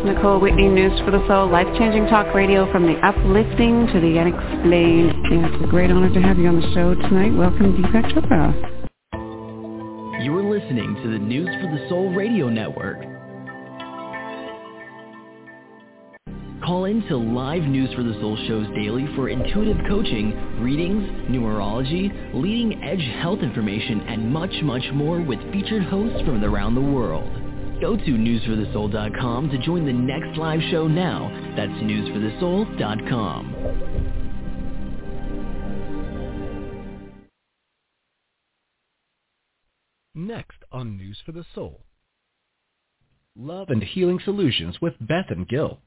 is Nicole Whitney, News for the Soul, life-changing talk radio from the uplifting to the unexplained. And it's a great honor to have you on the show tonight. Welcome, Deepak Chopra. You're listening to the News for the Soul radio network. Call in to live News for the Soul shows daily for intuitive coaching, readings, numerology, leading edge health information, and much, much more with featured hosts from around the world. Go to newsforthesoul.com to join the next live show now. That's newsforthesoul.com. Next on News for the Soul. Love and Healing Solutions with Beth and Gil.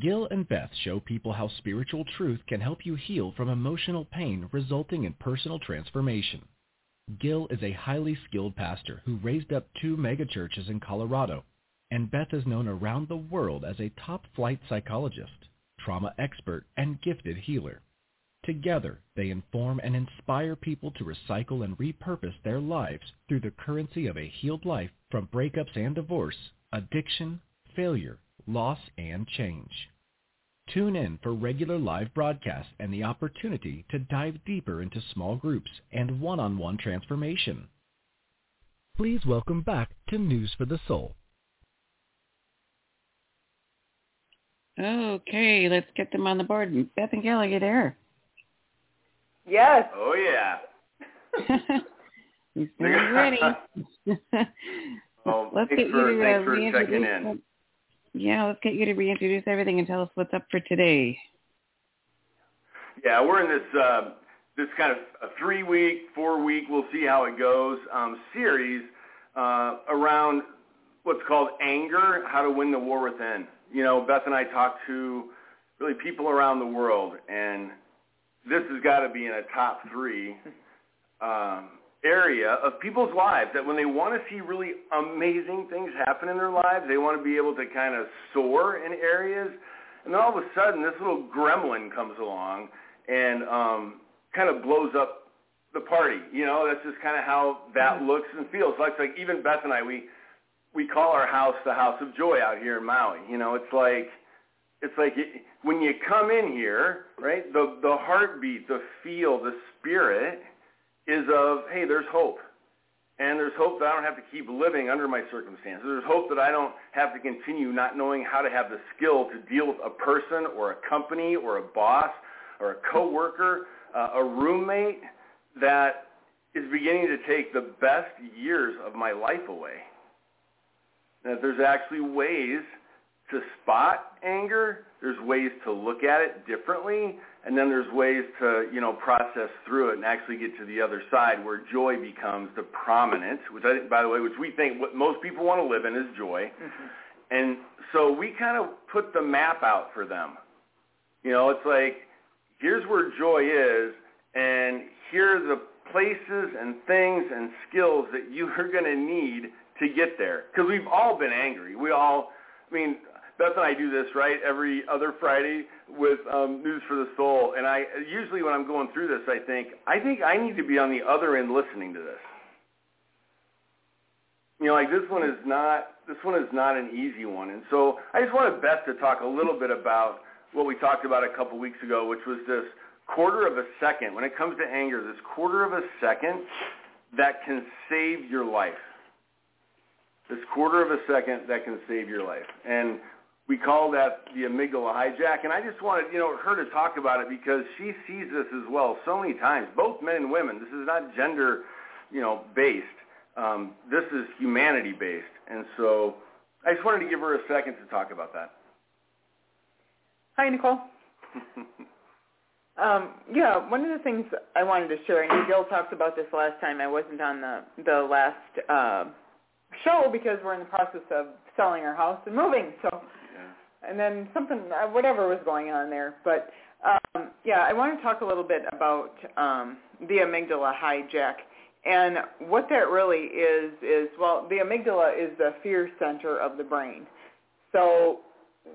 Gil and Beth show people how spiritual truth can help you heal from emotional pain resulting in personal transformation. Gil is a highly skilled pastor who raised up two megachurches in Colorado, and Beth is known around the world as a top-flight psychologist, trauma expert, and gifted healer. Together, they inform and inspire people to recycle and repurpose their lives through the currency of a healed life from breakups and divorce, addiction, failure, loss, and change. Tune in for regular live broadcasts and the opportunity to dive deeper into small groups and one-on-one transformation. Please welcome back to News for the Soul. Okay, let's get them on the board. Beth and Gil, are you there? Yes. Oh yeah. you sound ready. well, oh, let's thanks get for, you to thanks uh, for reintroduce checking in. Yeah, let's get you to reintroduce everything and tell us what's up for today. Yeah, we're in this uh, this kind of a three week, four week, we'll see how it goes um, series uh, around what's called anger, how to win the war within. You know, Beth and I talk to really people around the world, and this has got to be in a top three um, area of people's lives that when they want to see really amazing things happen in their lives, they want to be able to kind of soar in areas. And then all of a sudden, this little gremlin comes along and um, kind of blows up the party. You know, that's just kind of how that looks and feels. Like, like even Beth and I, we we call our house the house of joy out here in Maui. You know, it's like it's like it, when you come in here, right? The the heartbeat, the feel, the spirit is of hey, there's hope. And there's hope that I don't have to keep living under my circumstances. There's hope that I don't have to continue not knowing how to have the skill to deal with a person or a company or a boss or a coworker, uh, a roommate that is beginning to take the best years of my life away. That there's actually ways to spot anger. There's ways to look at it differently, and then there's ways to you know process through it and actually get to the other side where joy becomes the prominent, which I think, by the way, which we think what most people want to live in is joy. Mm-hmm. And so we kind of put the map out for them. You know, it's like here's where joy is, and here are the places and things and skills that you are going to need to get there. Because we've all been angry. We all, I mean, Beth and I do this right every other Friday with um, News for the Soul, and I usually when I'm going through this, I think I think I need to be on the other end listening to this. You know, like this one is not this one is not an easy one, and so I just wanted Beth to talk a little bit about what we talked about a couple weeks ago, which was this quarter of a second when it comes to anger. This quarter of a second that can save your life. This quarter of a second that can save your life, and we call that the amygdala hijack. And I just wanted, you know, her to talk about it because she sees this as well so many times, both men and women. This is not gender, you know, based. Um, this is humanity based. And so I just wanted to give her a second to talk about that. Hi, Nicole. um, yeah, one of the things I wanted to share, and Gil talked about this last time. I wasn't on the the last uh, show because we're in the process of selling our house and moving. So and then something, uh, whatever was going on there. But um, yeah, I want to talk a little bit about um, the amygdala hijack. And what that really is, is, well, the amygdala is the fear center of the brain. So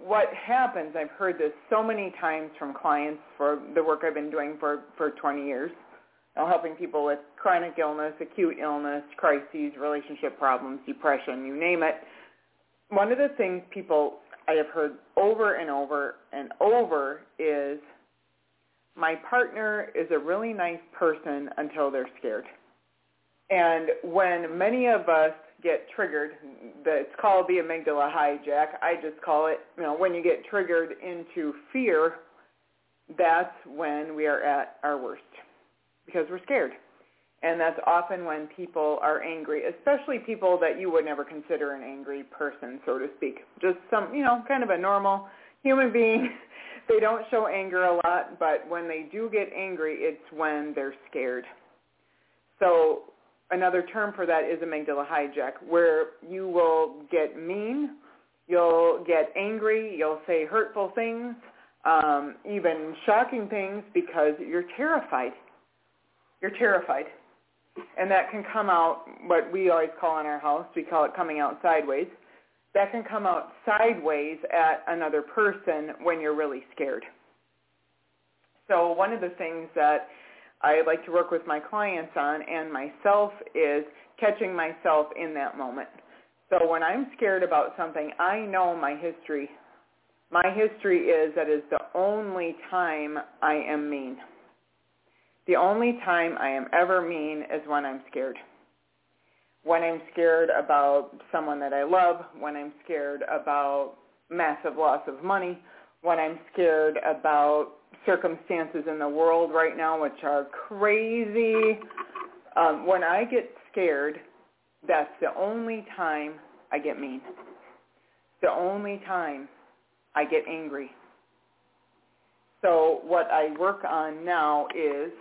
what happens, I've heard this so many times from clients for the work I've been doing for, for 20 years, helping people with chronic illness, acute illness, crises, relationship problems, depression, you name it. One of the things people I have heard over and over and over is my partner is a really nice person until they're scared. And when many of us get triggered, it's called the amygdala hijack. I just call it, you know, when you get triggered into fear, that's when we are at our worst because we're scared. And that's often when people are angry, especially people that you would never consider an angry person, so to speak. Just some, you know, kind of a normal human being. they don't show anger a lot, but when they do get angry, it's when they're scared. So another term for that is amygdala hijack, where you will get mean, you'll get angry, you'll say hurtful things, um, even shocking things because you're terrified. You're terrified. And that can come out, what we always call in our house, we call it coming out sideways. That can come out sideways at another person when you're really scared. So one of the things that I like to work with my clients on and myself is catching myself in that moment. So when I'm scared about something, I know my history. My history is that is the only time I am mean. The only time I am ever mean is when I'm scared. When I'm scared about someone that I love, when I'm scared about massive loss of money, when I'm scared about circumstances in the world right now, which are crazy. Um, when I get scared, that's the only time I get mean. The only time I get angry. So what I work on now is,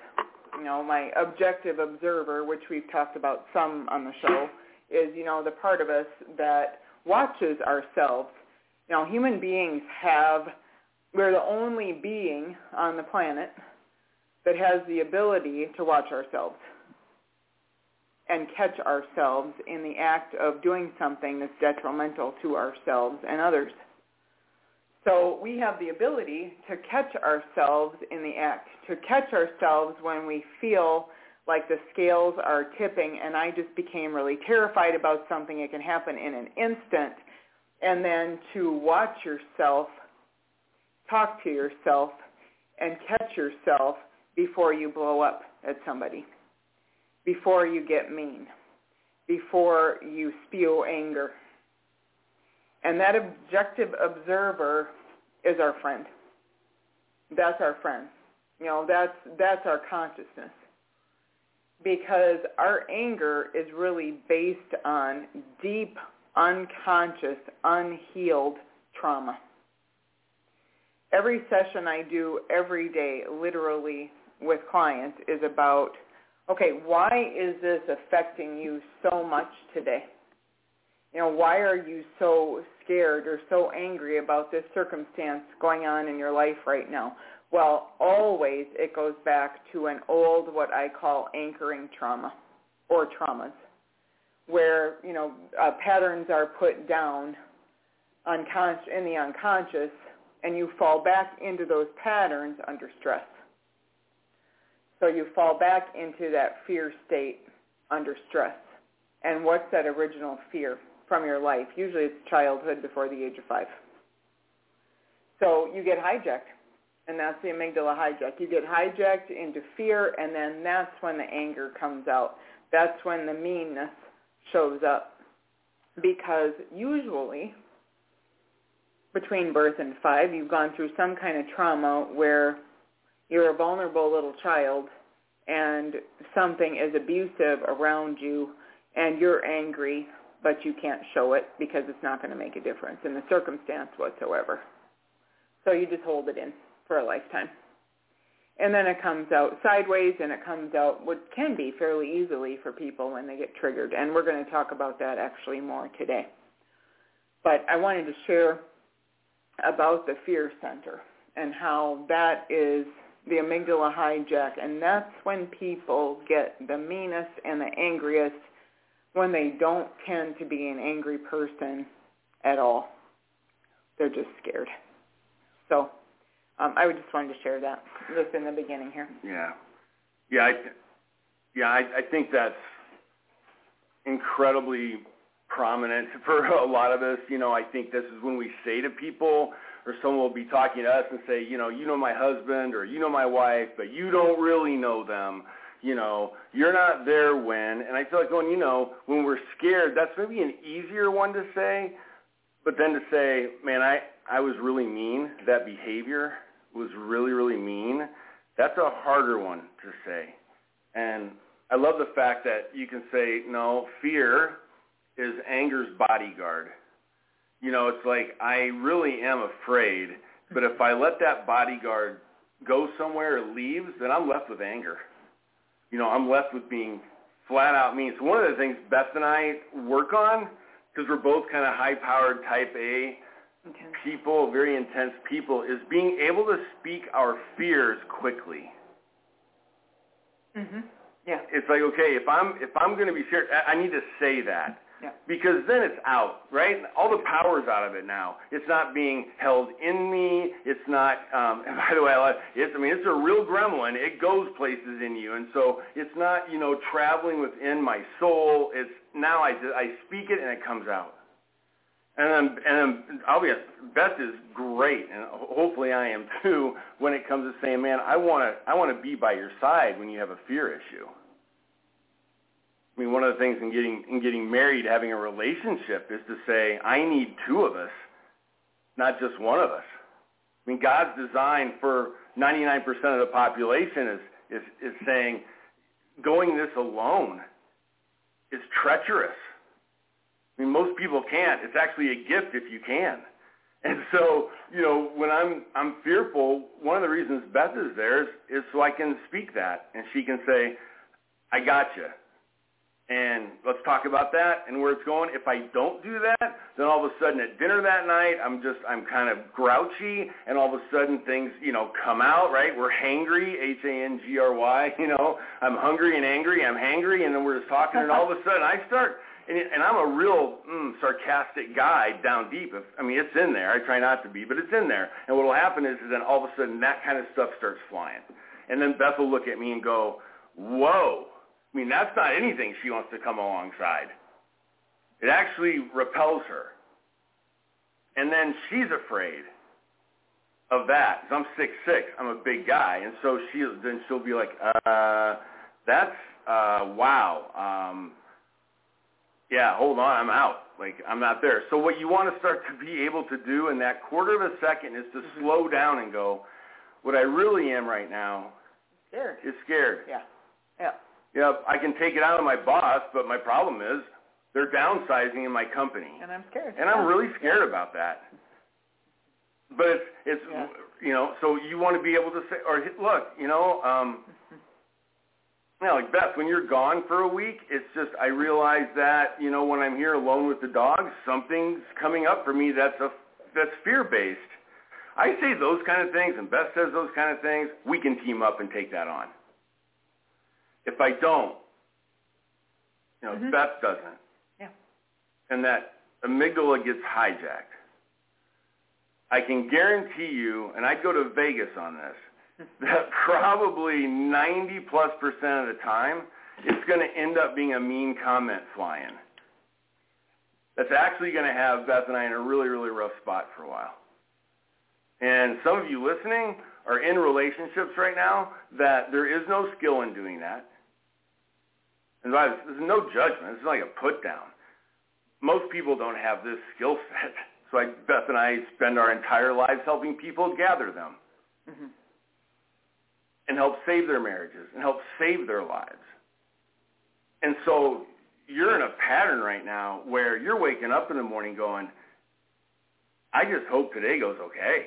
you know, my objective observer, which we've talked about some on the show, is, you know, the part of us that watches ourselves. Know, human beings have we're the only being on the planet that has the ability to watch ourselves and catch ourselves in the act of doing something that's detrimental to ourselves and others. So we have the ability to catch ourselves in the act, to catch ourselves when we feel like the scales are tipping and I just became really terrified about something. It can happen in an instant. And then to watch yourself talk to yourself and catch yourself before you blow up at somebody, before you get mean, before you spew anger. And that objective observer is our friend. That's our friend. You know, that's that's our consciousness. Because our anger is really based on deep, unconscious, unhealed trauma every session I do every day, literally with clients, is about, okay, why is this affecting you so much today? You know, why are you so scared or so angry about this circumstance going on in your life right now? Well, always it goes back to an old, what I call anchoring trauma or traumas, where, you know, uh, patterns are put down unconscious, in the unconscious and you fall back into those patterns under stress. So you fall back into that fear state under stress. And what's that original fear from your life? Usually it's childhood before the age of five. So you get hijacked, and that's the amygdala hijack. You get hijacked into fear, and then that's when the anger comes out. That's when the meanness shows up. Because usually between birth and five, you've gone through some kind of trauma where you're a vulnerable little child and something is abusive around you and you're angry, but you can't show it because it's not going to make a difference in the circumstance whatsoever. So you just hold it in for a lifetime. And then it comes out sideways and it comes out what can be fairly easily for people when they get triggered. And we're going to talk about that actually more today. But I wanted to share about the fear center and how that is the amygdala hijack. And that's when people get the meanest and the angriest when they don't tend to be an angry person at all. They're just scared. So um, I would just wanted to share that just in the beginning here. Yeah. Yeah, I, yeah, I, I think that's incredibly prominent for a lot of us. You know, I think this is when we say to people, or someone will be talking to us and say, you know, you know my husband or you know my wife, but you don't really know them. You know, you're not there when. And I feel like going, you know, when we're scared, that's maybe an easier one to say. But then to say, man, I, I was really mean. That behavior was really, really mean. That's a harder one to say. And I love the fact that you can say, no, fear is anger's bodyguard. You know, it's like I really am afraid, but if I let that bodyguard go somewhere or leaves, then I'm left with anger. You know, I'm left with being flat out mean. So one of the things Beth and I work on, because we're both kind of high-powered type A intense. people, very intense people, is being able to speak our fears quickly. Mhm. Yeah. It's like, okay, if I'm if I'm going to be scared, I need to say that. Because then it's out, right? All the power's out of it now. It's not being held in me. It's not. Um, and by the way, I it's. I mean, it's a real gremlin. It goes places in you, and so it's not, you know, traveling within my soul. It's now I I speak it and it comes out. And then, and then I'll be Beth is great, and hopefully I am too. When it comes to saying, "Man, I want to, I want to be by your side when you have a fear issue." I mean, one of the things in getting in getting married, having a relationship, is to say, "I need two of us, not just one of us." I mean, God's design for 99% of the population is is is saying, going this alone is treacherous. I mean, most people can't. It's actually a gift if you can. And so, you know, when I'm I'm fearful, one of the reasons Beth is there is, is so I can speak that, and she can say, "I got you," and let's talk about that and where it's going. If I don't do that, then all of a sudden at dinner that night, I'm just I'm kind of grouchy, and all of a sudden things you know come out. Right? We're hangry, H A N G R Y. You know, I'm hungry and angry. I'm hangry, and then we're just talking, and all of a sudden I start and, and I'm a real mm, sarcastic guy down deep. If, I mean, it's in there. I try not to be, but it's in there. And what will happen is, is then all of a sudden that kind of stuff starts flying. And then Beth will look at me and go, whoa. I mean, that's not anything she wants to come alongside. It actually repels her. And then she's afraid of that. Cause I'm six six. I'm a big guy, and so she then she'll be like, uh, "That's uh, wow." Um, yeah, hold on, I'm out. Like I'm not there. So what you want to start to be able to do in that quarter of a second is to mm-hmm. slow down and go, what I really am right now scared. is scared. Yeah. Yeah. Yeah, I can take it out of my boss, but my problem is they're downsizing in my company. And I'm scared. And I'm really scared yeah. about that. But it's it's yeah. you know, so you want to be able to say or look, you know, um yeah, like Beth, when you're gone for a week, it's just I realize that you know when I'm here alone with the dogs, something's coming up for me that's a that's fear based. I say those kind of things, and Beth says those kind of things. We can team up and take that on. If I don't, you know, mm-hmm. Beth doesn't, yeah, and that amygdala gets hijacked. I can guarantee you, and I'd go to Vegas on this that probably 90 plus percent of the time it's going to end up being a mean comment flying. That's actually going to have Beth and I in a really, really rough spot for a while. And some of you listening are in relationships right now that there is no skill in doing that. And there's no judgment. It's like a put down. Most people don't have this skill set. So I, Beth and I spend our entire lives helping people gather them. Mm-hmm and help save their marriages and help save their lives. And so you're in a pattern right now where you're waking up in the morning going, I just hope today goes okay.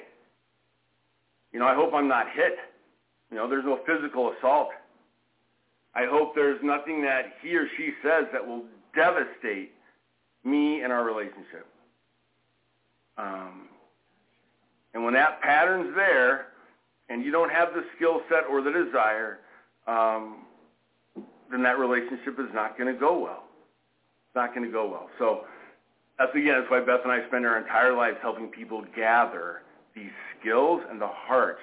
You know, I hope I'm not hit. You know, there's no physical assault. I hope there's nothing that he or she says that will devastate me and our relationship. Um, and when that pattern's there, and you don't have the skill set or the desire, um, then that relationship is not going to go well. It's not going to go well. So that's again, that's why Beth and I spend our entire lives helping people gather these skills and the heart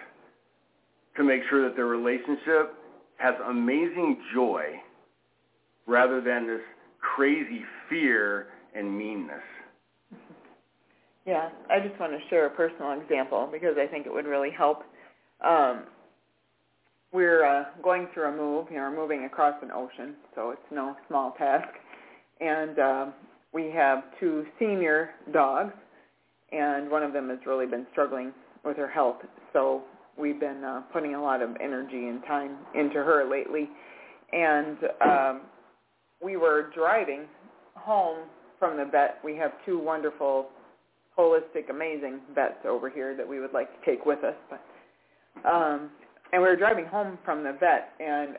to make sure that their relationship has amazing joy rather than this crazy fear and meanness. Yeah, I just want to share a personal example because I think it would really help. Um, we're uh, going through a move. You know, we're moving across an ocean, so it's no small task. And uh, we have two senior dogs, and one of them has really been struggling with her health. So we've been uh, putting a lot of energy and time into her lately. And um, we were driving home from the vet. We have two wonderful, holistic, amazing vets over here that we would like to take with us. But, um, and we were driving home from the vet, and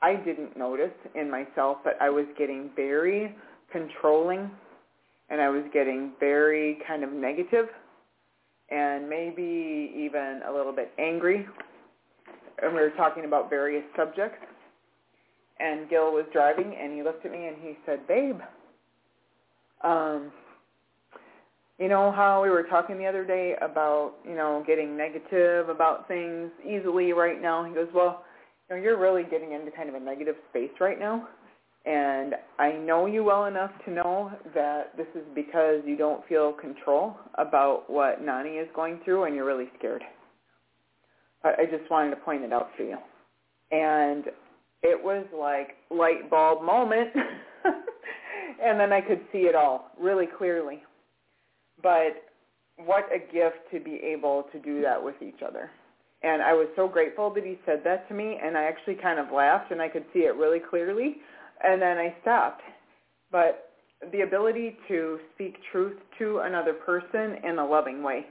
I didn't notice in myself, but I was getting very controlling, and I was getting very kind of negative and maybe even a little bit angry. And we were talking about various subjects. And Gil was driving, and he looked at me and he said, "Babe, um, you know how we were talking the other day about you know getting negative about things easily right now?" He goes, "Well, you know, you're really getting into kind of a negative space right now." And I know you well enough to know that this is because you don't feel control about what Nani is going through and you're really scared. But I just wanted to point it out to you. And it was like light bulb moment. and then I could see it all really clearly. But what a gift to be able to do that with each other. And I was so grateful that he said that to me, and I actually kind of laughed, and I could see it really clearly and then I stopped. But the ability to speak truth to another person in a loving way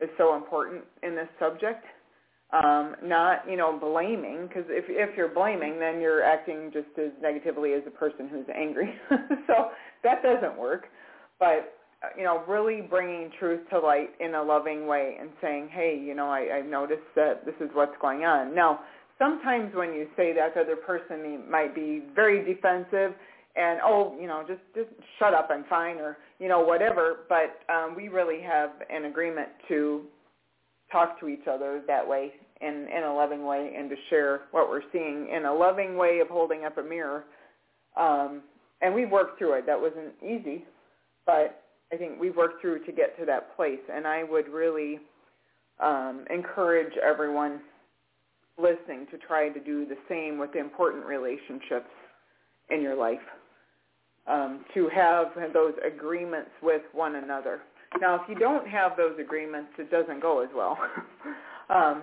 is so important in this subject. Um, not, you know, blaming, because if if you're blaming, then you're acting just as negatively as a person who's angry. so that doesn't work. But you know, really bringing truth to light in a loving way and saying, hey, you know, I, I've noticed that this is what's going on. Now, sometimes when you say that to other person, might be very defensive and oh, you know, just just shut up, I'm fine, or you know, whatever. But um, we really have an agreement to talk to each other that way in in a loving way and to share what we're seeing in a loving way of holding up a mirror. Um, and we've worked through it. That wasn't easy, but I think we've worked through to get to that place. And I would really um, encourage everyone listening to try to do the same with important relationships in your life. Um, to have those agreements with one another. Now, if you don't have those agreements, it doesn't go as well. um,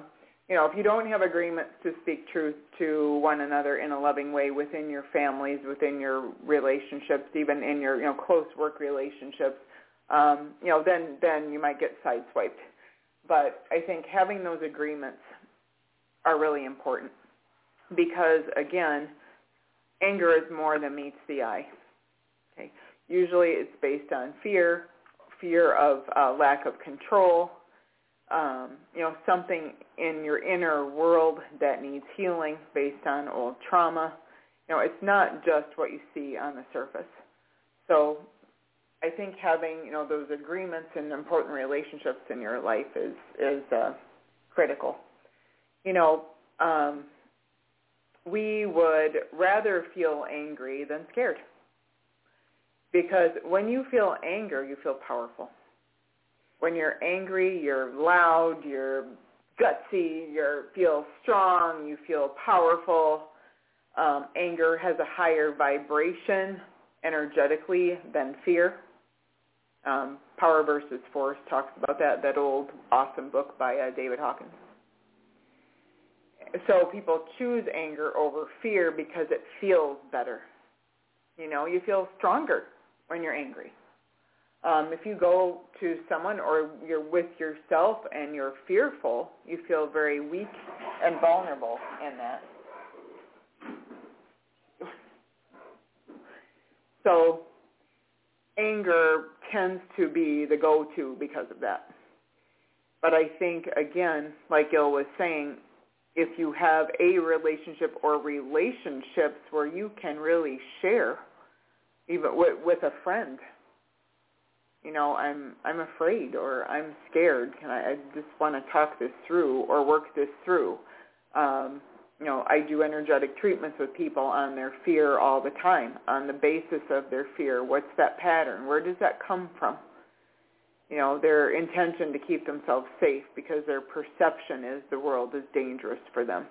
you know, if you don't have agreements to speak truth to one another in a loving way within your families, within your relationships, even in your you know close work relationships, um, you know, then then you might get sideswiped. But I think having those agreements are really important because again, anger is more than meets the eye. Okay, usually it's based on fear, fear of uh, lack of control, um, you know, something in your inner world that needs healing based on old trauma. You know, it's not just what you see on the surface. So I think having, you know, those agreements and important relationships in your life is, is uh, critical you know, um, we would rather feel angry than scared. Because when you feel anger, you feel powerful. When you're angry, you're loud, you're gutsy, you feel strong, you feel powerful. Um, anger has a higher vibration energetically than fear. Um, Power versus Force talks about that, that old awesome book by uh, David Hawkins so people choose anger over fear because it feels better. You know, you feel stronger when you're angry. Um, if you go to someone or you're with yourself and you're fearful, you feel very weak and vulnerable in that. So anger tends to be the go-to because of that. But I think, again, like Gil was saying, if you have a relationship or relationships where you can really share, even with, with a friend, you know, I'm I'm afraid or I'm scared. Can I, I just want to talk this through or work this through? Um, you know, I do energetic treatments with people on their fear all the time, on the basis of their fear. What's that pattern? Where does that come from? You know, their intention to keep themselves safe because their perception is the world is dangerous for them.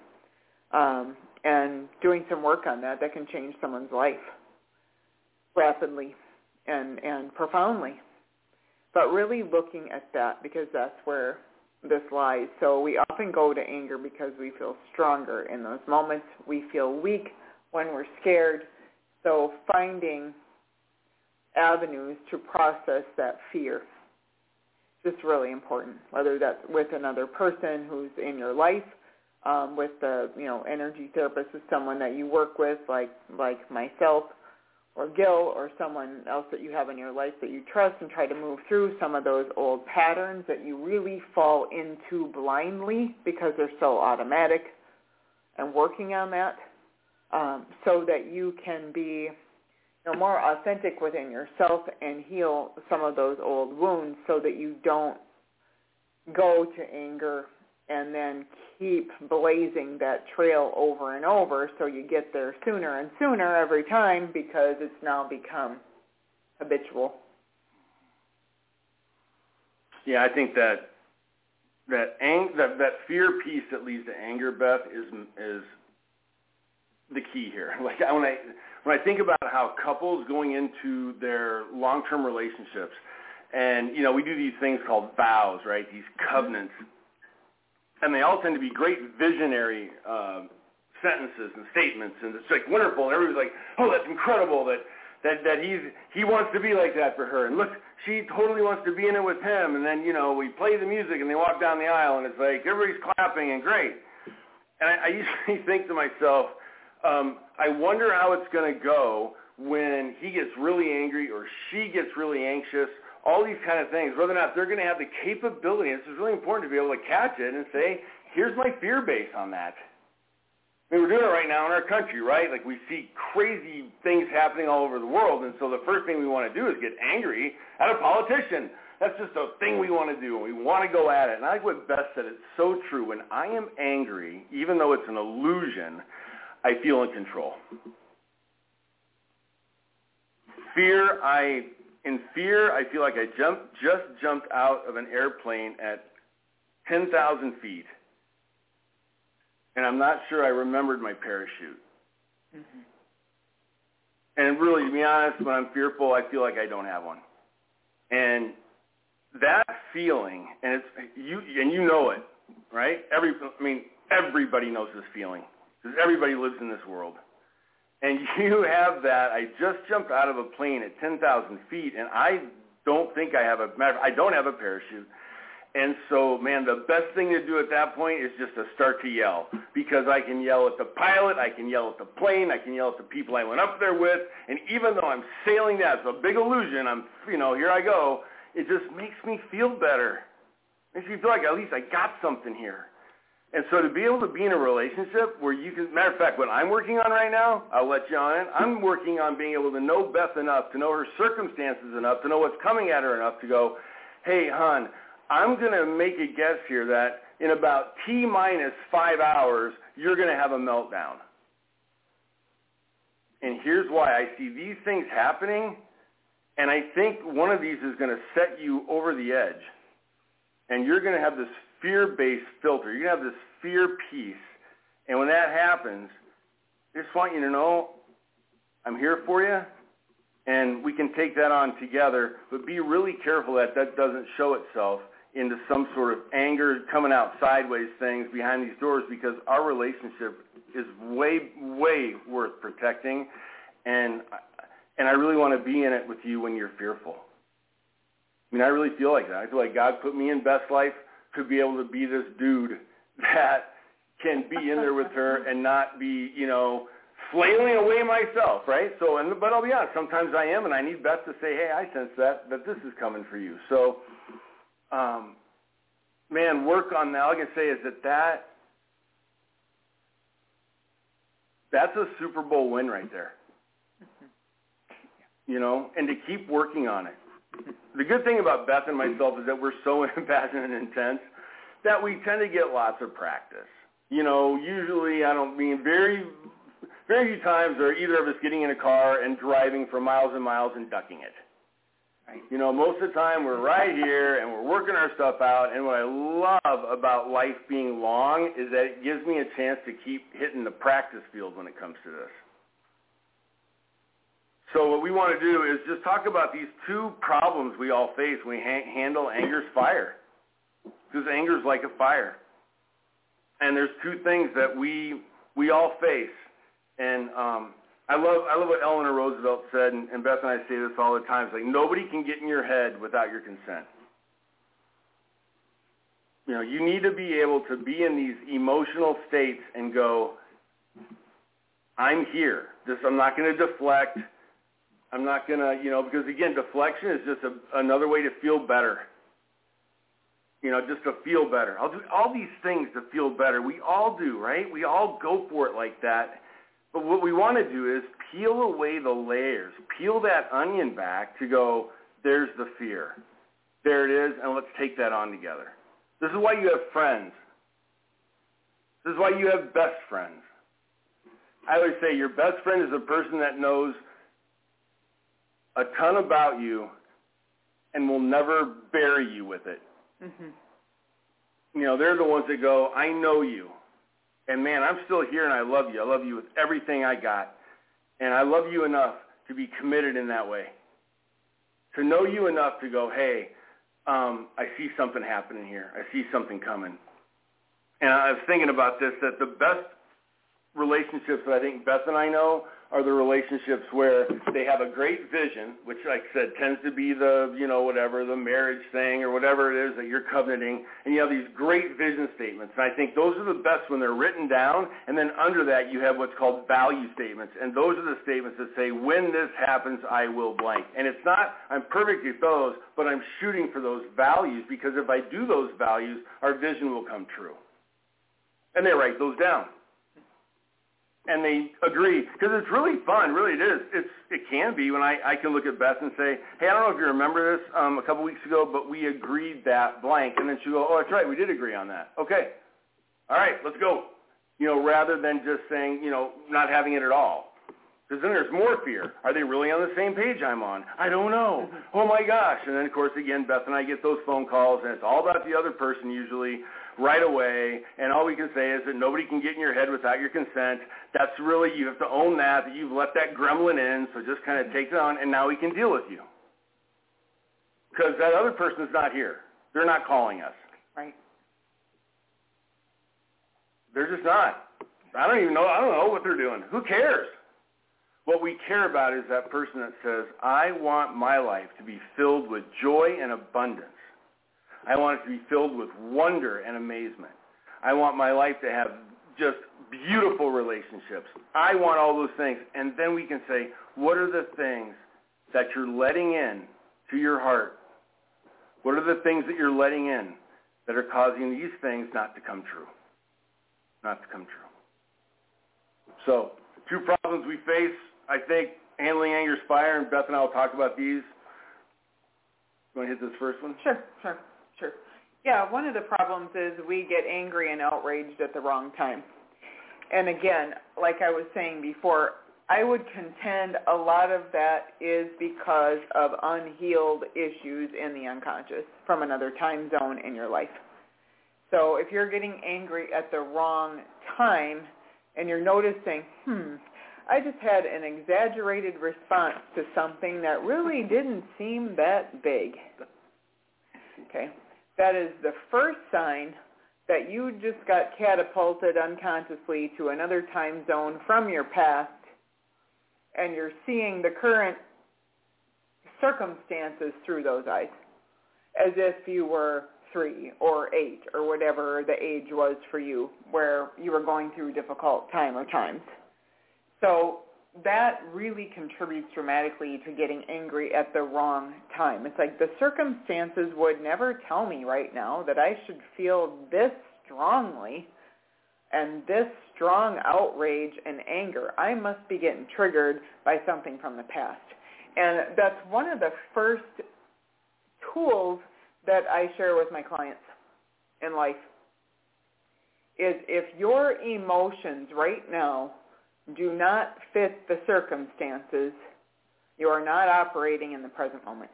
Um, and doing some work on that, that can change someone's life rapidly and, and profoundly. But really looking at that because that's where this lies. So we often go to anger because we feel stronger in those moments. We feel weak when we're scared. So finding avenues to process that fear just really important, whether that's with another person who's in your life, um, with the you know energy therapist, with someone that you work with, like like myself, or Gil or someone else that you have in your life that you trust and try to move through some of those old patterns that you really fall into blindly because they're so automatic and working on that um, so that you can be know, more authentic within yourself and heal some of those old wounds so that you don't go to anger and then keep blazing that trail over and over so you get there sooner and sooner every time because it's now become habitual. Yeah, I think that that ang- that that fear piece that leads to anger, Beth, is is the key here. Like when I when I think about how couples going into their long-term relationships, and you know we do these things called vows, right? These covenants. Mm-hmm and they all tend to be great visionary uh, sentences and statements, and it's like wonderful, and everybody's like, oh, that's incredible that that that he's he wants to be like that for her, and look, she totally wants to be in it with him, and then you know we play the music and they walk down the aisle, and it's like everybody's clapping and great, and I, I usually think to myself, um, I wonder how it's going to go when he gets really angry or she gets really anxious all these kind of things, whether or not they're going to have the capability, this is really important to be able to catch it and say, here's my fear base on that. I mean, we're doing it right now in our country, right? Like we see crazy things happening all over the world, and so the first thing we want to do is get angry at a politician. That's just a thing we want to do, we want to go at it. And I like what Beth said. It's so true. When I am angry, even though it's an illusion, I feel in control. Fear, I in fear, I feel like I jumped, just jumped out of an airplane at 10,000 feet, and I'm not sure I remembered my parachute. Mm-hmm. And really, to be honest, when I'm fearful, I feel like I don't have one. And that feeling, and it's you, and you know it, right? Every, I mean, everybody knows this feeling because everybody lives in this world and you have that. I just jumped out of a plane at 10,000 feet, and I don't think I have a I don't have a parachute. And so, man, the best thing to do at that point is just to start to yell because I can yell at the pilot, I can yell at the plane, I can yell at the people I went up there with, and even though I'm sailing that, it's a big illusion. I'm, you know, here I go. It just makes me feel better. Makes me feel like at least I got something here. And so to be able to be in a relationship where you can, matter of fact, what I'm working on right now, I'll let you on in, I'm working on being able to know Beth enough, to know her circumstances enough, to know what's coming at her enough to go, hey, hon, I'm going to make a guess here that in about T minus five hours, you're going to have a meltdown. And here's why. I see these things happening, and I think one of these is going to set you over the edge. And you're going to have this fear-based filter. To have this fear piece. And when that happens, I just want you to know I'm here for you, and we can take that on together. But be really careful that that doesn't show itself into some sort of anger coming out sideways things behind these doors because our relationship is way, way worth protecting. And, and I really want to be in it with you when you're fearful. I mean, I really feel like that. I feel like God put me in Beth's life to be able to be this dude that can be in there with her and not be, you know, flailing away myself, right? So, and but I'll be honest, sometimes I am, and I need Beth to say, "Hey, I sense that that this is coming for you." So, um, man, work on that. All I can say is that that that's a Super Bowl win right there. You know, and to keep working on it the good thing about Beth and myself is that we're so passionate and intense that we tend to get lots of practice. You know, usually I don't mean very, very few times are either of us getting in a car and driving for miles and miles and ducking it. Right. You know, most of the time we're right here and we're working our stuff out. And what I love about life being long is that it gives me a chance to keep hitting the practice field when it comes to this. So what we want to do is just talk about these two problems we all face when we ha- handle anger's fire. Because anger is like a fire. And there's two things that we we all face. And um, I love I love what Eleanor Roosevelt said, and, and Beth and I say this all the time. It's like nobody can get in your head without your consent. You know, you need to be able to be in these emotional states and go, I'm here. This I'm not going to deflect. I'm not going to, you know, because again, deflection is just a, another way to feel better. You know, just to feel better. I'll do all these things to feel better. We all do, right? We all go for it like that. But what we want to do is peel away the layers, peel that onion back to go, there's the fear. There it is, and let's take that on together. This is why you have friends. This is why you have best friends. I always say your best friend is a person that knows a ton about you and will never bury you with it. Mm-hmm. You know, they're the ones that go, I know you. And man, I'm still here and I love you. I love you with everything I got. And I love you enough to be committed in that way. To know you enough to go, hey, um, I see something happening here. I see something coming. And I was thinking about this, that the best relationships that I think Beth and I know are the relationships where they have a great vision, which, like I said, tends to be the, you know, whatever, the marriage thing or whatever it is that you're covenanting, and you have these great vision statements. And I think those are the best when they're written down, and then under that you have what's called value statements, and those are the statements that say, when this happens, I will blank. And it's not, I'm perfect at those, but I'm shooting for those values, because if I do those values, our vision will come true. And they write those down and they agree because it's really fun. Really, it is. It's it can be when I I can look at Beth and say, hey, I don't know if you remember this um, a couple weeks ago, but we agreed that blank, and then she go, oh, that's right, we did agree on that. Okay, all right, let's go. You know, rather than just saying, you know, not having it at all. Because then there's more fear. Are they really on the same page I'm on? I don't know. Mm-hmm. Oh my gosh. And then of course again, Beth and I get those phone calls and it's all about the other person usually right away, and all we can say is that nobody can get in your head without your consent. That's really, you have to own that, that you've let that gremlin in, so just kind of take it on, and now we can deal with you. Because that other person's not here. They're not calling us. Right. They're just not. I don't even know. I don't know what they're doing. Who cares? What we care about is that person that says, I want my life to be filled with joy and abundance. I want it to be filled with wonder and amazement. I want my life to have just beautiful relationships. I want all those things. And then we can say, what are the things that you're letting in to your heart? What are the things that you're letting in that are causing these things not to come true? Not to come true. So, two problems we face, I think, handling anger fire, and Beth and I will talk about these. You want to hit this first one? Sure, sure. Yeah, one of the problems is we get angry and outraged at the wrong time. And again, like I was saying before, I would contend a lot of that is because of unhealed issues in the unconscious from another time zone in your life. So if you're getting angry at the wrong time and you're noticing, hmm, I just had an exaggerated response to something that really didn't seem that big. Okay? That is the first sign that you just got catapulted unconsciously to another time zone from your past and you're seeing the current circumstances through those eyes as if you were three or eight or whatever the age was for you where you were going through difficult time or times. So that really contributes dramatically to getting angry at the wrong time. It's like the circumstances would never tell me right now that I should feel this strongly and this strong outrage and anger. I must be getting triggered by something from the past. And that's one of the first tools that I share with my clients in life is if your emotions right now do not fit the circumstances, you are not operating in the present moment.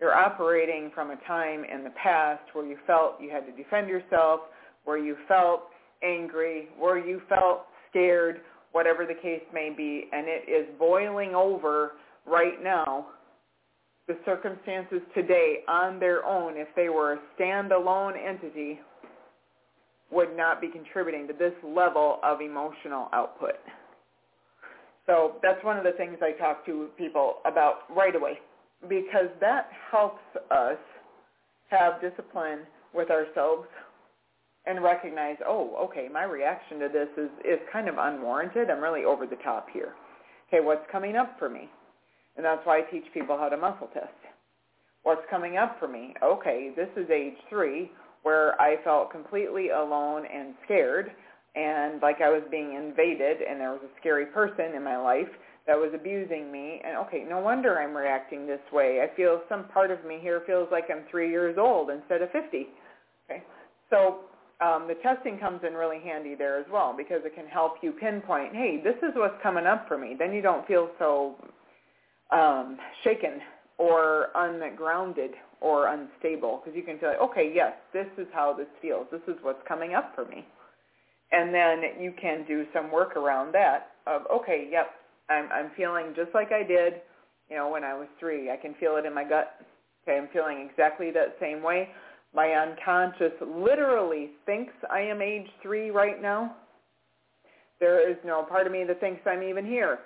You're operating from a time in the past where you felt you had to defend yourself, where you felt angry, where you felt scared, whatever the case may be, and it is boiling over right now. The circumstances today on their own, if they were a standalone entity, would not be contributing to this level of emotional output. So that's one of the things I talk to people about right away because that helps us have discipline with ourselves and recognize, oh, okay, my reaction to this is, is kind of unwarranted. I'm really over the top here. Okay, what's coming up for me? And that's why I teach people how to muscle test. What's coming up for me? Okay, this is age three where I felt completely alone and scared and like I was being invaded and there was a scary person in my life that was abusing me and okay, no wonder I'm reacting this way. I feel some part of me here feels like I'm three years old instead of 50. Okay, so um, the testing comes in really handy there as well because it can help you pinpoint, hey, this is what's coming up for me. Then you don't feel so um, shaken or ungrounded or unstable because you can feel like, okay, yes, this is how this feels. This is what's coming up for me. And then you can do some work around that of, okay, yep, I'm, I'm feeling just like I did, you know, when I was three. I can feel it in my gut. Okay, I'm feeling exactly that same way. My unconscious literally thinks I am age three right now. There is no part of me that thinks I'm even here.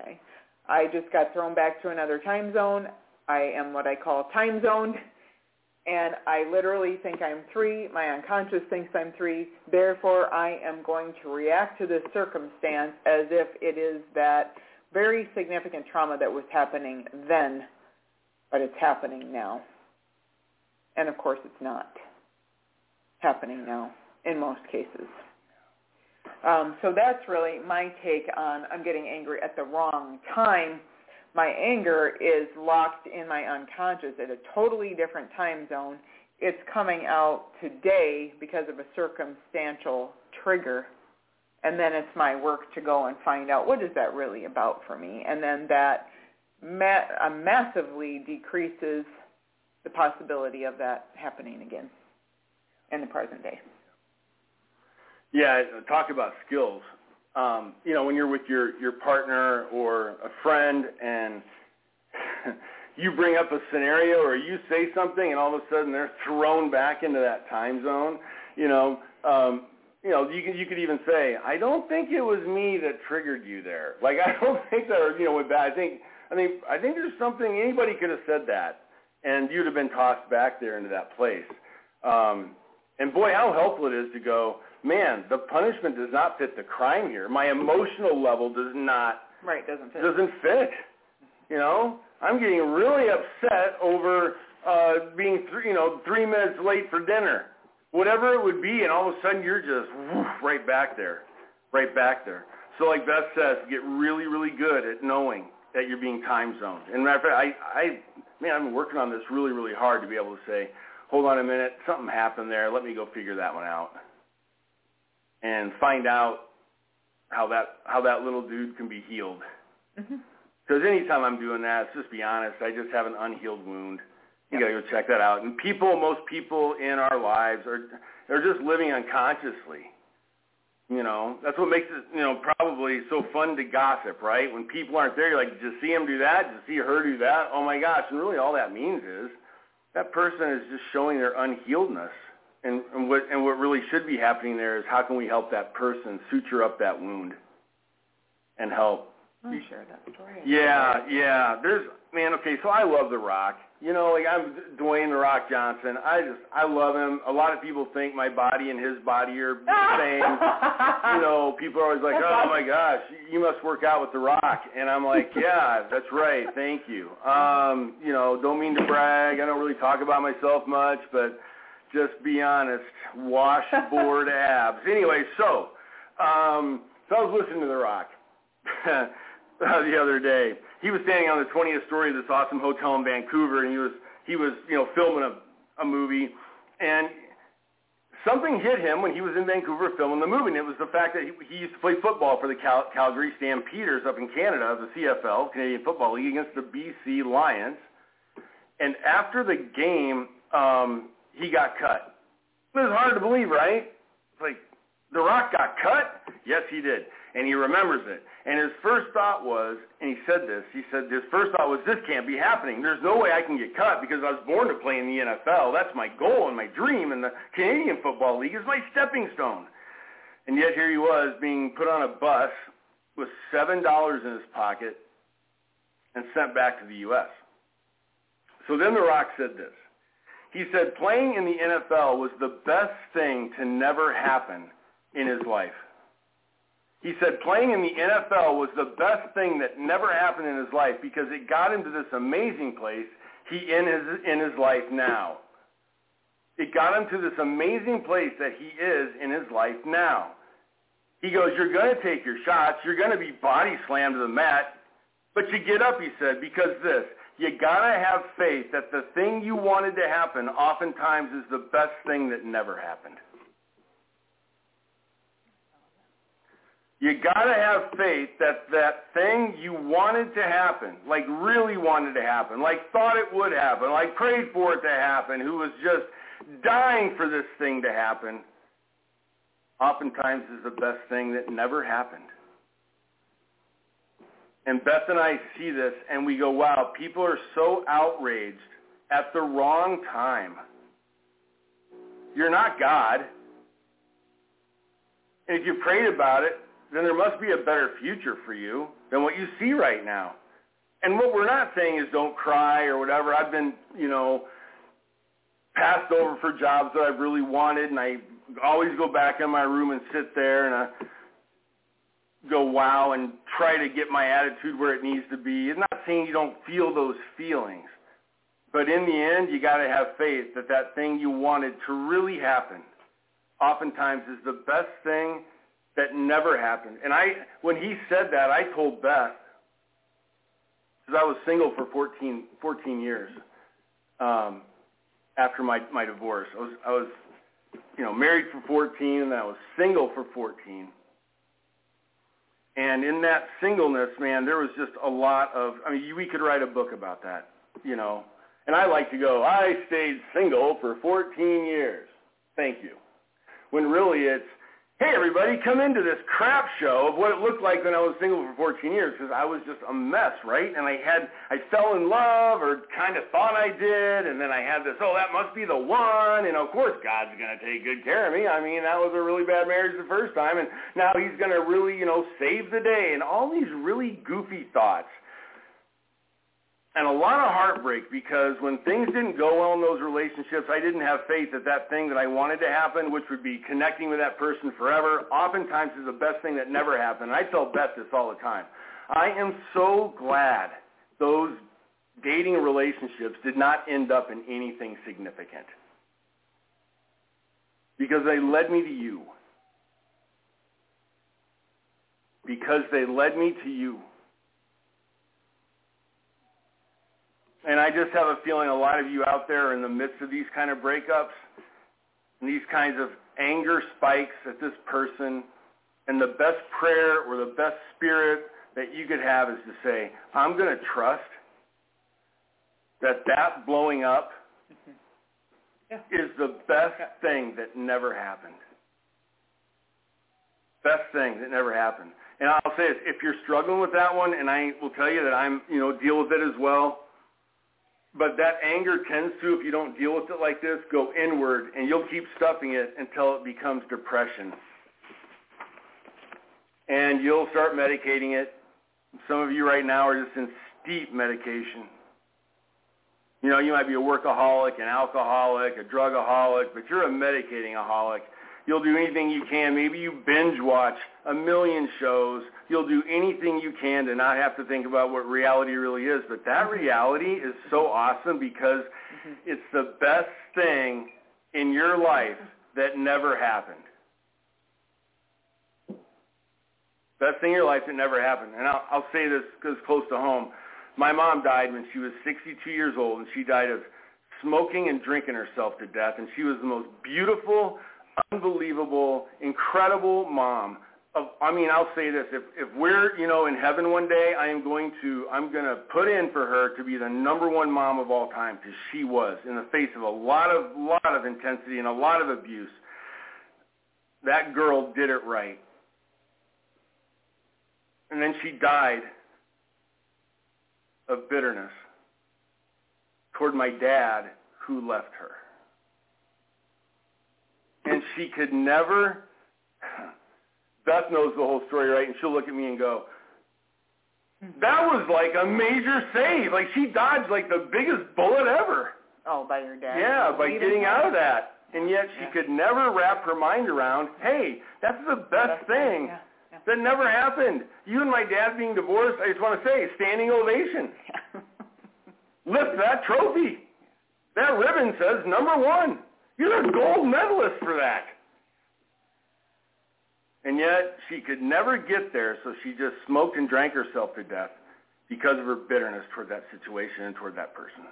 Okay. I just got thrown back to another time zone. I am what I call time zoned. And I literally think I'm three. My unconscious thinks I'm three. Therefore, I am going to react to this circumstance as if it is that very significant trauma that was happening then, but it's happening now. And of course, it's not happening now in most cases. Um, so that's really my take on I'm getting angry at the wrong time. My anger is locked in my unconscious at a totally different time zone. It's coming out today because of a circumstantial trigger. And then it's my work to go and find out what is that really about for me. And then that ma- uh, massively decreases the possibility of that happening again in the present day. Yeah, talk about skills. Um, you know, when you're with your your partner or a friend and you bring up a scenario or you say something and all of a sudden they're thrown back into that time zone, you know, um, you know, you could you could even say, I don't think it was me that triggered you there. Like I don't think that, you know, with that. I think I think I think there's something anybody could have said that and you'd have been tossed back there into that place. Um, and boy, how helpful it is to go, man, the punishment does not fit the crime here. My emotional level does not right doesn't fit. Doesn't fit. You know, I'm getting really upset over uh, being three, you know three minutes late for dinner, whatever it would be, and all of a sudden you're just woof, right back there, right back there. So like Beth says, get really really good at knowing that you're being time zoned. And matter of fact, I I man, I've been working on this really, really hard to be able to say, hold on a minute, something happened there. Let me go figure that one out, and find out how that how that little dude can be healed. Mm-hmm. Because mm-hmm. anytime I'm doing that, let's just be honest, I just have an unhealed wound. You got to go check that out. And people, most people in our lives are they're just living unconsciously. You know, that's what makes it, you know, probably so fun to gossip, right? When people aren't there, you're like, just see him do that, just see her do that. Oh my gosh! And really, all that means is that person is just showing their unhealedness. And, and what and what really should be happening there is how can we help that person suture up that wound and help. Oh, share that story. Yeah, yeah. There's man. Okay, so I love The Rock. You know, like I'm Dwayne the Rock Johnson. I just I love him. A lot of people think my body and his body are the same. you know, people are always like, "Oh my gosh, you must work out with the Rock," and I'm like, "Yeah, that's right. Thank you." Um, you know, don't mean to brag. I don't really talk about myself much, but just be honest, washboard abs. Anyway, so um, so I was listening to the Rock the other day he was standing on the 20th story of this awesome hotel in Vancouver, and he was he was you know filming a, a movie, and something hit him when he was in Vancouver filming the movie, and it was the fact that he, he used to play football for the Cal- Calgary Stampeders up in Canada, the CFL, Canadian Football League, against the BC Lions. And after the game, um, he got cut. It was hard to believe, right? It's like, The Rock got cut? Yes, he did. And he remembers it. And his first thought was, and he said this, he said his first thought was, this can't be happening. There's no way I can get cut because I was born to play in the NFL. That's my goal and my dream, and the Canadian Football League is my stepping stone. And yet here he was being put on a bus with $7 in his pocket and sent back to the U.S. So then The Rock said this. He said playing in the NFL was the best thing to never happen in his life. He said playing in the NFL was the best thing that never happened in his life because it got him to this amazing place he in his in his life now. It got him to this amazing place that he is in his life now. He goes, you're going to take your shots. You're going to be body slammed to the mat. But you get up, he said, because this. You got to have faith that the thing you wanted to happen oftentimes is the best thing that never happened. You got to have faith that that thing you wanted to happen, like really wanted to happen, like thought it would happen, like prayed for it to happen, who was just dying for this thing to happen, oftentimes is the best thing that never happened. And Beth and I see this and we go, wow, people are so outraged at the wrong time. You're not God. And if you prayed about it, then there must be a better future for you than what you see right now. And what we're not saying is don't cry or whatever. I've been, you know, passed over for jobs that I've really wanted, and I always go back in my room and sit there and I go wow and try to get my attitude where it needs to be. I'm not saying you don't feel those feelings, but in the end, you got to have faith that that thing you wanted to really happen oftentimes is the best thing that never happened. And I, when he said that, I told Beth, because I was single for 14, 14 years um, after my, my divorce. I was, I was, you know, married for 14, and I was single for 14. And in that singleness, man, there was just a lot of, I mean, we could write a book about that, you know. And I like to go, I stayed single for 14 years. Thank you. When really it's, hey, everybody, come into this crap show of what it looked like when I was single for 14 years because I was just a mess, right? And I had, I fell in love or kind of thought I did, and then I had this, oh, that must be the one, and of course God's going to take good care of me. I mean, that was a really bad marriage the first time, and now he's going to really, you know, save the day, and all these really goofy thoughts and a lot of heartbreak because when things didn't go well in those relationships, I didn't have faith that that thing that I wanted to happen, which would be connecting with that person forever, oftentimes is the best thing that never happened. I tell Beth this all the time. I am so glad those dating relationships did not end up in anything significant because they led me to you. Because they led me to you. And I just have a feeling a lot of you out there are in the midst of these kind of breakups and these kinds of anger spikes at this person. And the best prayer or the best spirit that you could have is to say, I'm going to trust that that blowing up mm-hmm. yeah. is the best yeah. thing that never happened. Best thing that never happened. And I'll say this, if you're struggling with that one, and I will tell you that I'm, you know, deal with it as well, but that anger tends to, if you don't deal with it like this, go inward, and you'll keep stuffing it until it becomes depression. And you'll start medicating it. Some of you right now are just in steep medication. You know, you might be a workaholic, an alcoholic, a drugaholic, but you're a medicating aholic. You'll do anything you can. Maybe you binge watch a million shows. You'll do anything you can to not have to think about what reality really is. But that mm-hmm. reality is so awesome because mm-hmm. it's the best thing in your life that never happened. Best thing in your life that never happened. And I'll, I'll say this because it's close to home. My mom died when she was 62 years old, and she died of smoking and drinking herself to death. And she was the most beautiful, unbelievable, incredible mom. Of, I mean, I'll say this: if if we're you know in heaven one day, I am going to I'm going to put in for her to be the number one mom of all time because she was in the face of a lot of lot of intensity and a lot of abuse. That girl did it right, and then she died of bitterness toward my dad who left her. And she could never, Beth knows the whole story, right? And she'll look at me and go, that was like a major save. Like she dodged like the biggest bullet ever. Oh, by your dad. Yeah, by getting out of that. And yet she Yeah. could never wrap her mind around, hey, that's the best thing. Yeah. yeah. That never happened. You and my dad being divorced, I just want to say, standing ovation. Lift that trophy. That ribbon says number one. You're a gold medalist for that. And yet she could never get there, so she just smoked and drank herself to death because of her bitterness toward that situation and toward that person.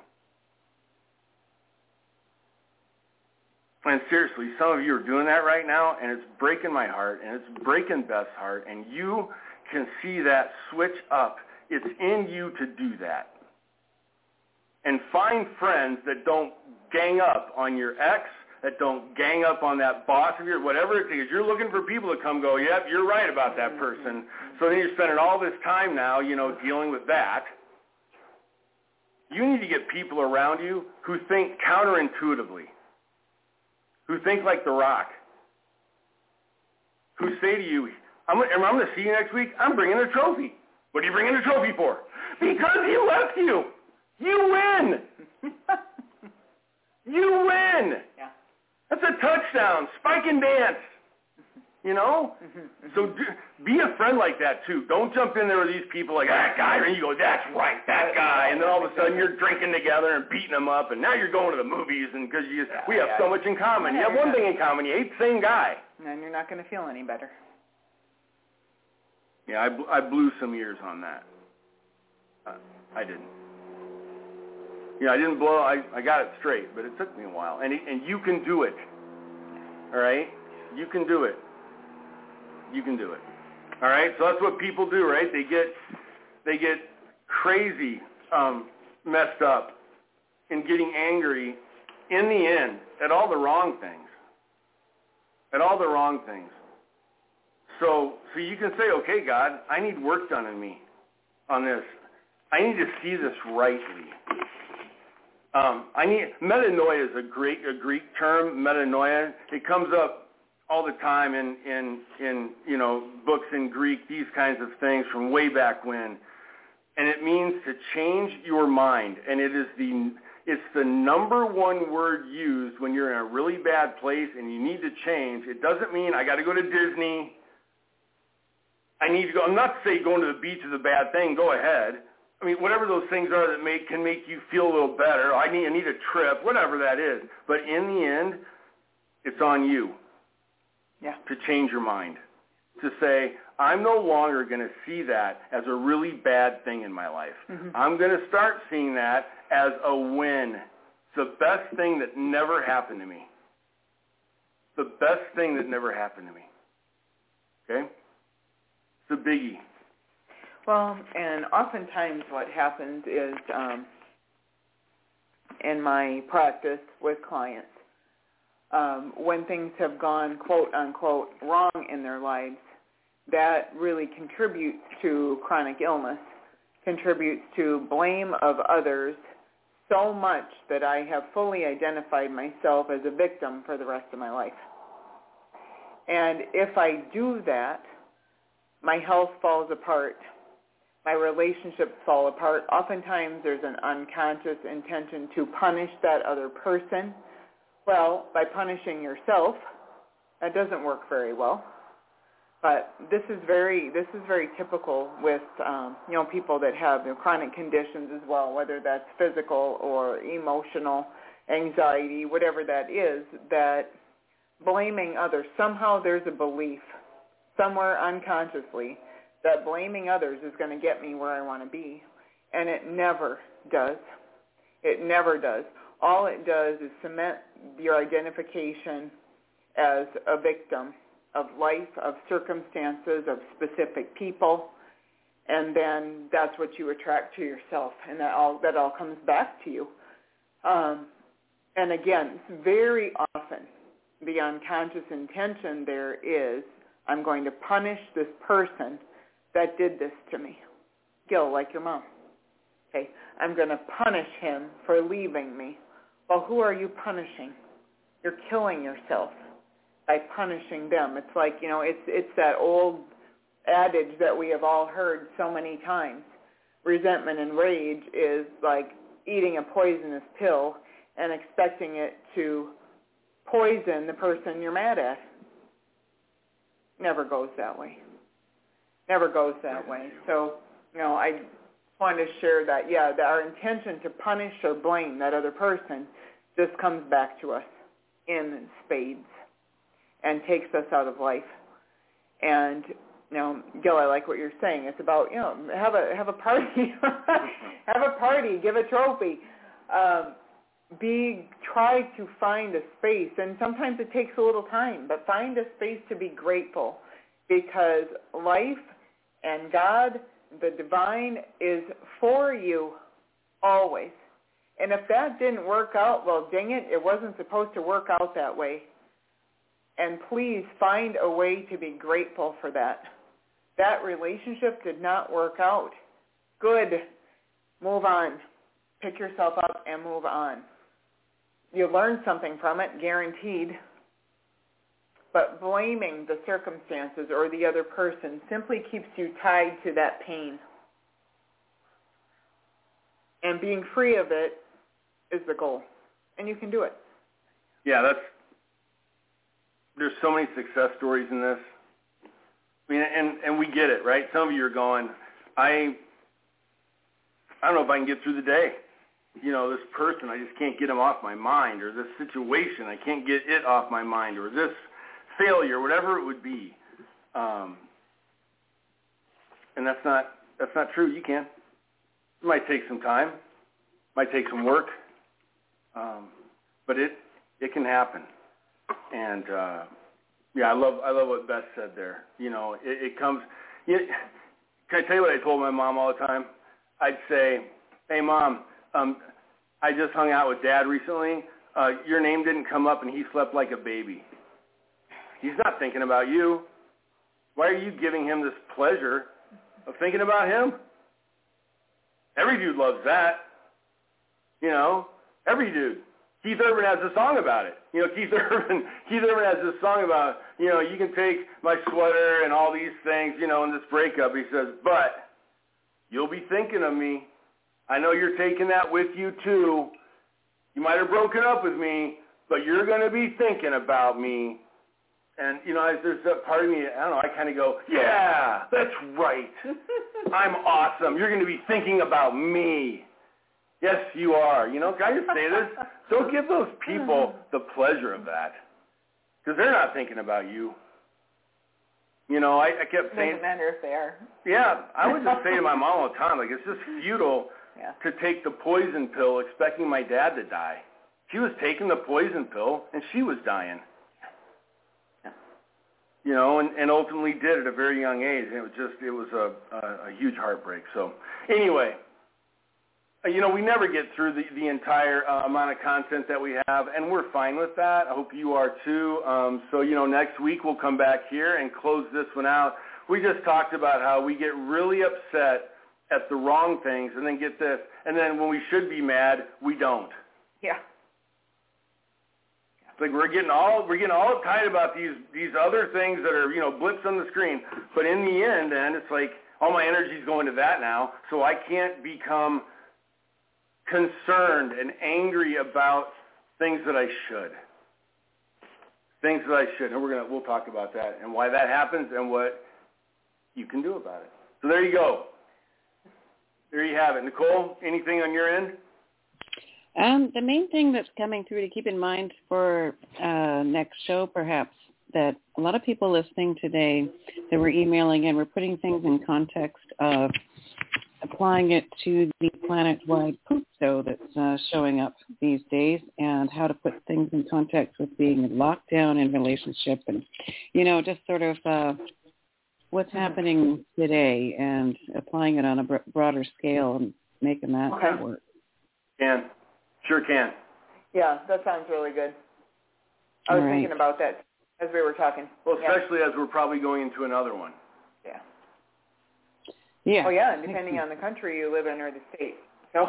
And seriously, some of you are doing that right now, and it's breaking my heart, and it's breaking Beth's heart, and you can see that switch up. It's in you to do that. And find friends that don't gang up on your ex, that don't gang up on that boss of yours, whatever it is. You're looking for people to come go, yep, you're right about that mm-hmm. person. So then you're spending all this time now, you know, dealing with that. You need to get people around you who think counterintuitively, who think like The Rock, who say to you, I'm, I'm going to see you next week. I'm bringing a trophy. What are you bringing a trophy for? Because he left you. You win. you win. Yeah. That's a touchdown. Spike and dance. You know? So do, be a friend like that too. Don't jump in there with these people like that guy, and you go, "That's right, that guy," and then all of a sudden you're drinking together and beating them up, and now you're going to the movies, and because you we have so much in common. You have one thing in common: you hate the same guy. And you're not going to feel any better. Yeah, I, bl- I blew some years on that. Uh, I didn't. Yeah, I didn't blow. I I got it straight, but it took me a while. And and you can do it. All right, you can do it. You can do it. All right. So that's what people do, right? They get they get crazy, um, messed up, and getting angry. In the end, at all the wrong things. At all the wrong things. So, so you can say, okay, God, I need work done in me on this. I need to see this rightly. Um, I need metanoia is a great a Greek term. Metanoia. It comes up all the time in in in you know books in Greek. These kinds of things from way back when, and it means to change your mind. And it is the it's the number one word used when you're in a really bad place and you need to change. It doesn't mean I got to go to Disney. I need to go. I'm not saying going to the beach is a bad thing. Go ahead. I mean, whatever those things are that make can make you feel a little better. I need I need a trip, whatever that is. But in the end, it's on you Yeah. to change your mind. To say, I'm no longer going to see that as a really bad thing in my life. Mhm. I'm going to start seeing that as a win. It's the best thing that never happened to me. The best thing that never happened to me. Okay? It's a biggie. Well, and oftentimes what happens is um, in my practice with clients, um, when things have gone quote unquote wrong in their lives, that really contributes to chronic illness, contributes to blame of others so much that I have fully identified myself as a victim for the rest of my life. And if I do that, my health falls apart my relationships fall apart. Oftentimes there's an unconscious intention to punish that other person. Well, by punishing yourself, that doesn't work very well. But this is very this is very typical with um, you know people that have you know, chronic conditions as well, whether that's physical or emotional anxiety, whatever that is. That blaming others somehow there's a belief somewhere unconsciously that blaming others is going to get me where I want to be. And it never does. It never does. All it does is cement your identification as a victim of life, of circumstances, of specific people, and then that's what you attract to yourself, and that all that all comes back to you. Um, and again, very often the unconscious intention there is, I'm going to punish this person that did this to me. Gil, like your mom. Okay, I'm going to punish him for leaving me. Well, who are you punishing? You're killing yourself by punishing them. It's like, you know, it's it's that old adage that we have all heard so many times. Resentment and rage is like eating a poisonous pill and expecting it to poison the person you're mad at. Never goes that way. Never goes that way. So, you know, I want to share that, yeah, that our intention to punish or blame that other person just comes back to us in spades and takes us out of life. And you know, Gil, I like what you're saying. It's about you know have a have a party, have a party, give a trophy. Um, be try to find a space, and sometimes it takes a little time, but find a space to be grateful, because life and God, the divine, is for you always. And if that didn't work out, well, dang it, it wasn't supposed to work out that way. And please find a way to be grateful for that. That relationship did not work out. Good. Move on. Pick yourself up and move on. You learned something from it, guaranteed. But blaming the circumstances or the other person simply keeps you tied to that pain. And being free of it is the goal. And you can do it. Yeah, that's there's so many success stories in this. I mean, and and we get it, right? Some of you are going, I, I don't know if I can get through the day. You know, this person, I just can't get him off my mind, or this situation, I can't get it off my mind, or this failure, whatever it would be. Um, and that's not that's not true. You can. It might take some time, might take some work, um, but it it can happen. And uh, yeah, I love I love what Beth said there. You know, it, it comes. Know, can I tell you what I told my mom all the time? I'd say, "Hey, mom, um, I just hung out with Dad recently. Uh, your name didn't come up, and he slept like a baby. He's not thinking about you. Why are you giving him this pleasure of thinking about him? Every dude loves that. You know, every dude. Keith Urban has a song about it. You know, Keith Urban, Keith Urban has this song about, you know, you can take my sweater and all these things, you know, in this breakup. He says, but you'll be thinking of me. I know you're taking that with you too. You might have broken up with me, but you're going to be thinking about me. And, you know, there's a part of me, I don't know, I kind of go, yeah, that's right. I'm awesome. You're going to be thinking about me. Yes, you are. You know, can I just say this? Don't give those people mm-hmm. the pleasure of that because they're not thinking about you. You know, I, I kept saying. Doesn't matter if they are. Yeah, I would just say to my mom all the time, like it's just futile yeah. to take the poison pill expecting my dad to die. She was taking the poison pill and she was dying. You know, and, and ultimately did at a very young age, and it was just it was a, a, a huge heartbreak. So, anyway, you know, we never get through the, the entire uh, amount of content that we have, and we're fine with that. I hope you are too. Um, so, you know, next week we'll come back here and close this one out. We just talked about how we get really upset at the wrong things, and then get this, and then when we should be mad, we don't. Yeah. Like we're getting all we're getting all uptight about these these other things that are you know blips on the screen, but in the end, and it's like all my energy's going to that now, so I can't become concerned and angry about things that I should. Things that I should. And we're gonna we'll talk about that and why that happens and what you can do about it. So there you go. There you have it. Nicole, anything on your end? Um, the main thing that's coming through to keep in mind for uh, next show, perhaps, that a lot of people listening today that were emailing in were putting things in context of applying it to the planet-wide poop show that's uh, showing up these days and how to put things in context with being locked down in relationship and, you know, just sort of uh, what's happening today and applying it on a broader scale and making that okay. work. Can. Sure can. Yeah, that sounds really good. I was right. thinking about that as we were talking. Well, especially yeah. as we're probably going into another one. Yeah. Yeah. Oh yeah, and depending on the country you live in or the state. So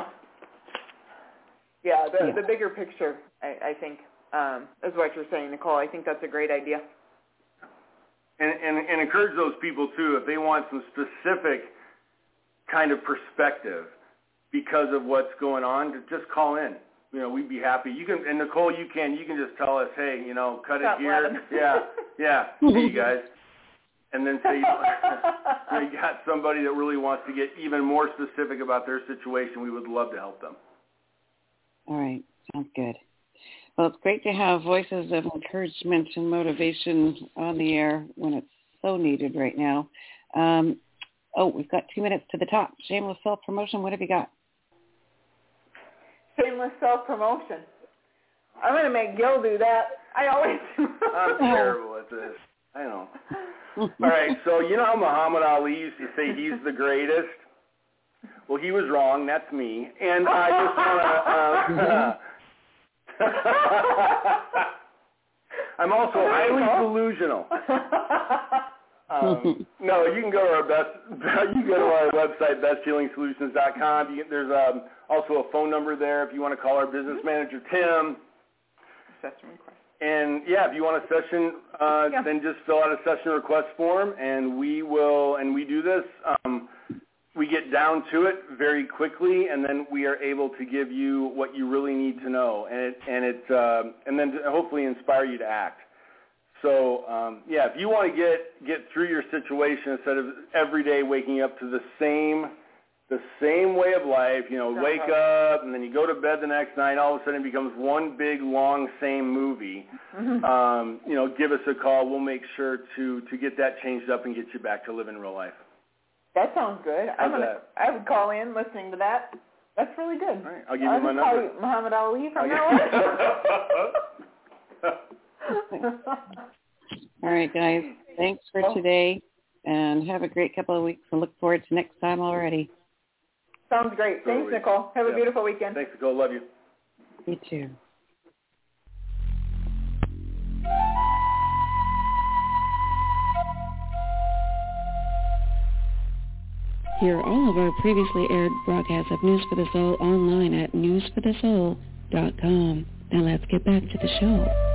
yeah, the yeah. the bigger picture I, I think um, is what you're saying, Nicole. I think that's a great idea. And, and and encourage those people too if they want some specific kind of perspective because of what's going on, to just call in. You know, we'd be happy. You can, and Nicole, you can, you can just tell us, hey, you know, cut Stop it here. Yeah, yeah. See you guys and then say you, know, you got somebody that really wants to get even more specific about their situation, we would love to help them. All right, sounds good. Well, it's great to have voices of encouragement and motivation on the air when it's so needed right now. Um, oh, we've got two minutes to the top. Shameless self-promotion. What have you got? Shameless self-promotion. I'm going to make Gil do that. I always do. I'm terrible at this. I know. All right, so you know how Muhammad Ali used to say he's the greatest? Well, he was wrong. That's me. And I just want to... Uh, I'm also highly delusional. Um, no, you can go to our best. You can go to our website, besthealingsolutions.com. You, there's um, also a phone number there if you want to call our business manager, Tim. Session request. And yeah, if you want a session, uh, yeah. then just fill out a session request form, and we will. And we do this. Um, we get down to it very quickly, and then we are able to give you what you really need to know, and it and it uh, and then hopefully inspire you to act. So um, yeah, if you want to get get through your situation instead of every day waking up to the same the same way of life, you know, wake up and then you go to bed the next night, all of a sudden it becomes one big, long, same movie. Mm-hmm. Um, you know, give us a call. We'll make sure to, to get that changed up and get you back to living real life. That sounds good. I'm gonna, I would call in listening to that. That's really good. All right, I'll give you I'll my number. You Muhammad Ali from now on. all right, guys. Thanks for today, and have a great couple of weeks. And look forward to next time already. Sounds great. Thanks, Nicole. Have a beautiful weekend. Thanks, Nicole. Love you. You too. Hear all of our previously aired broadcasts of News for the Soul online at newsforthesoul.com. Now let's get back to the show.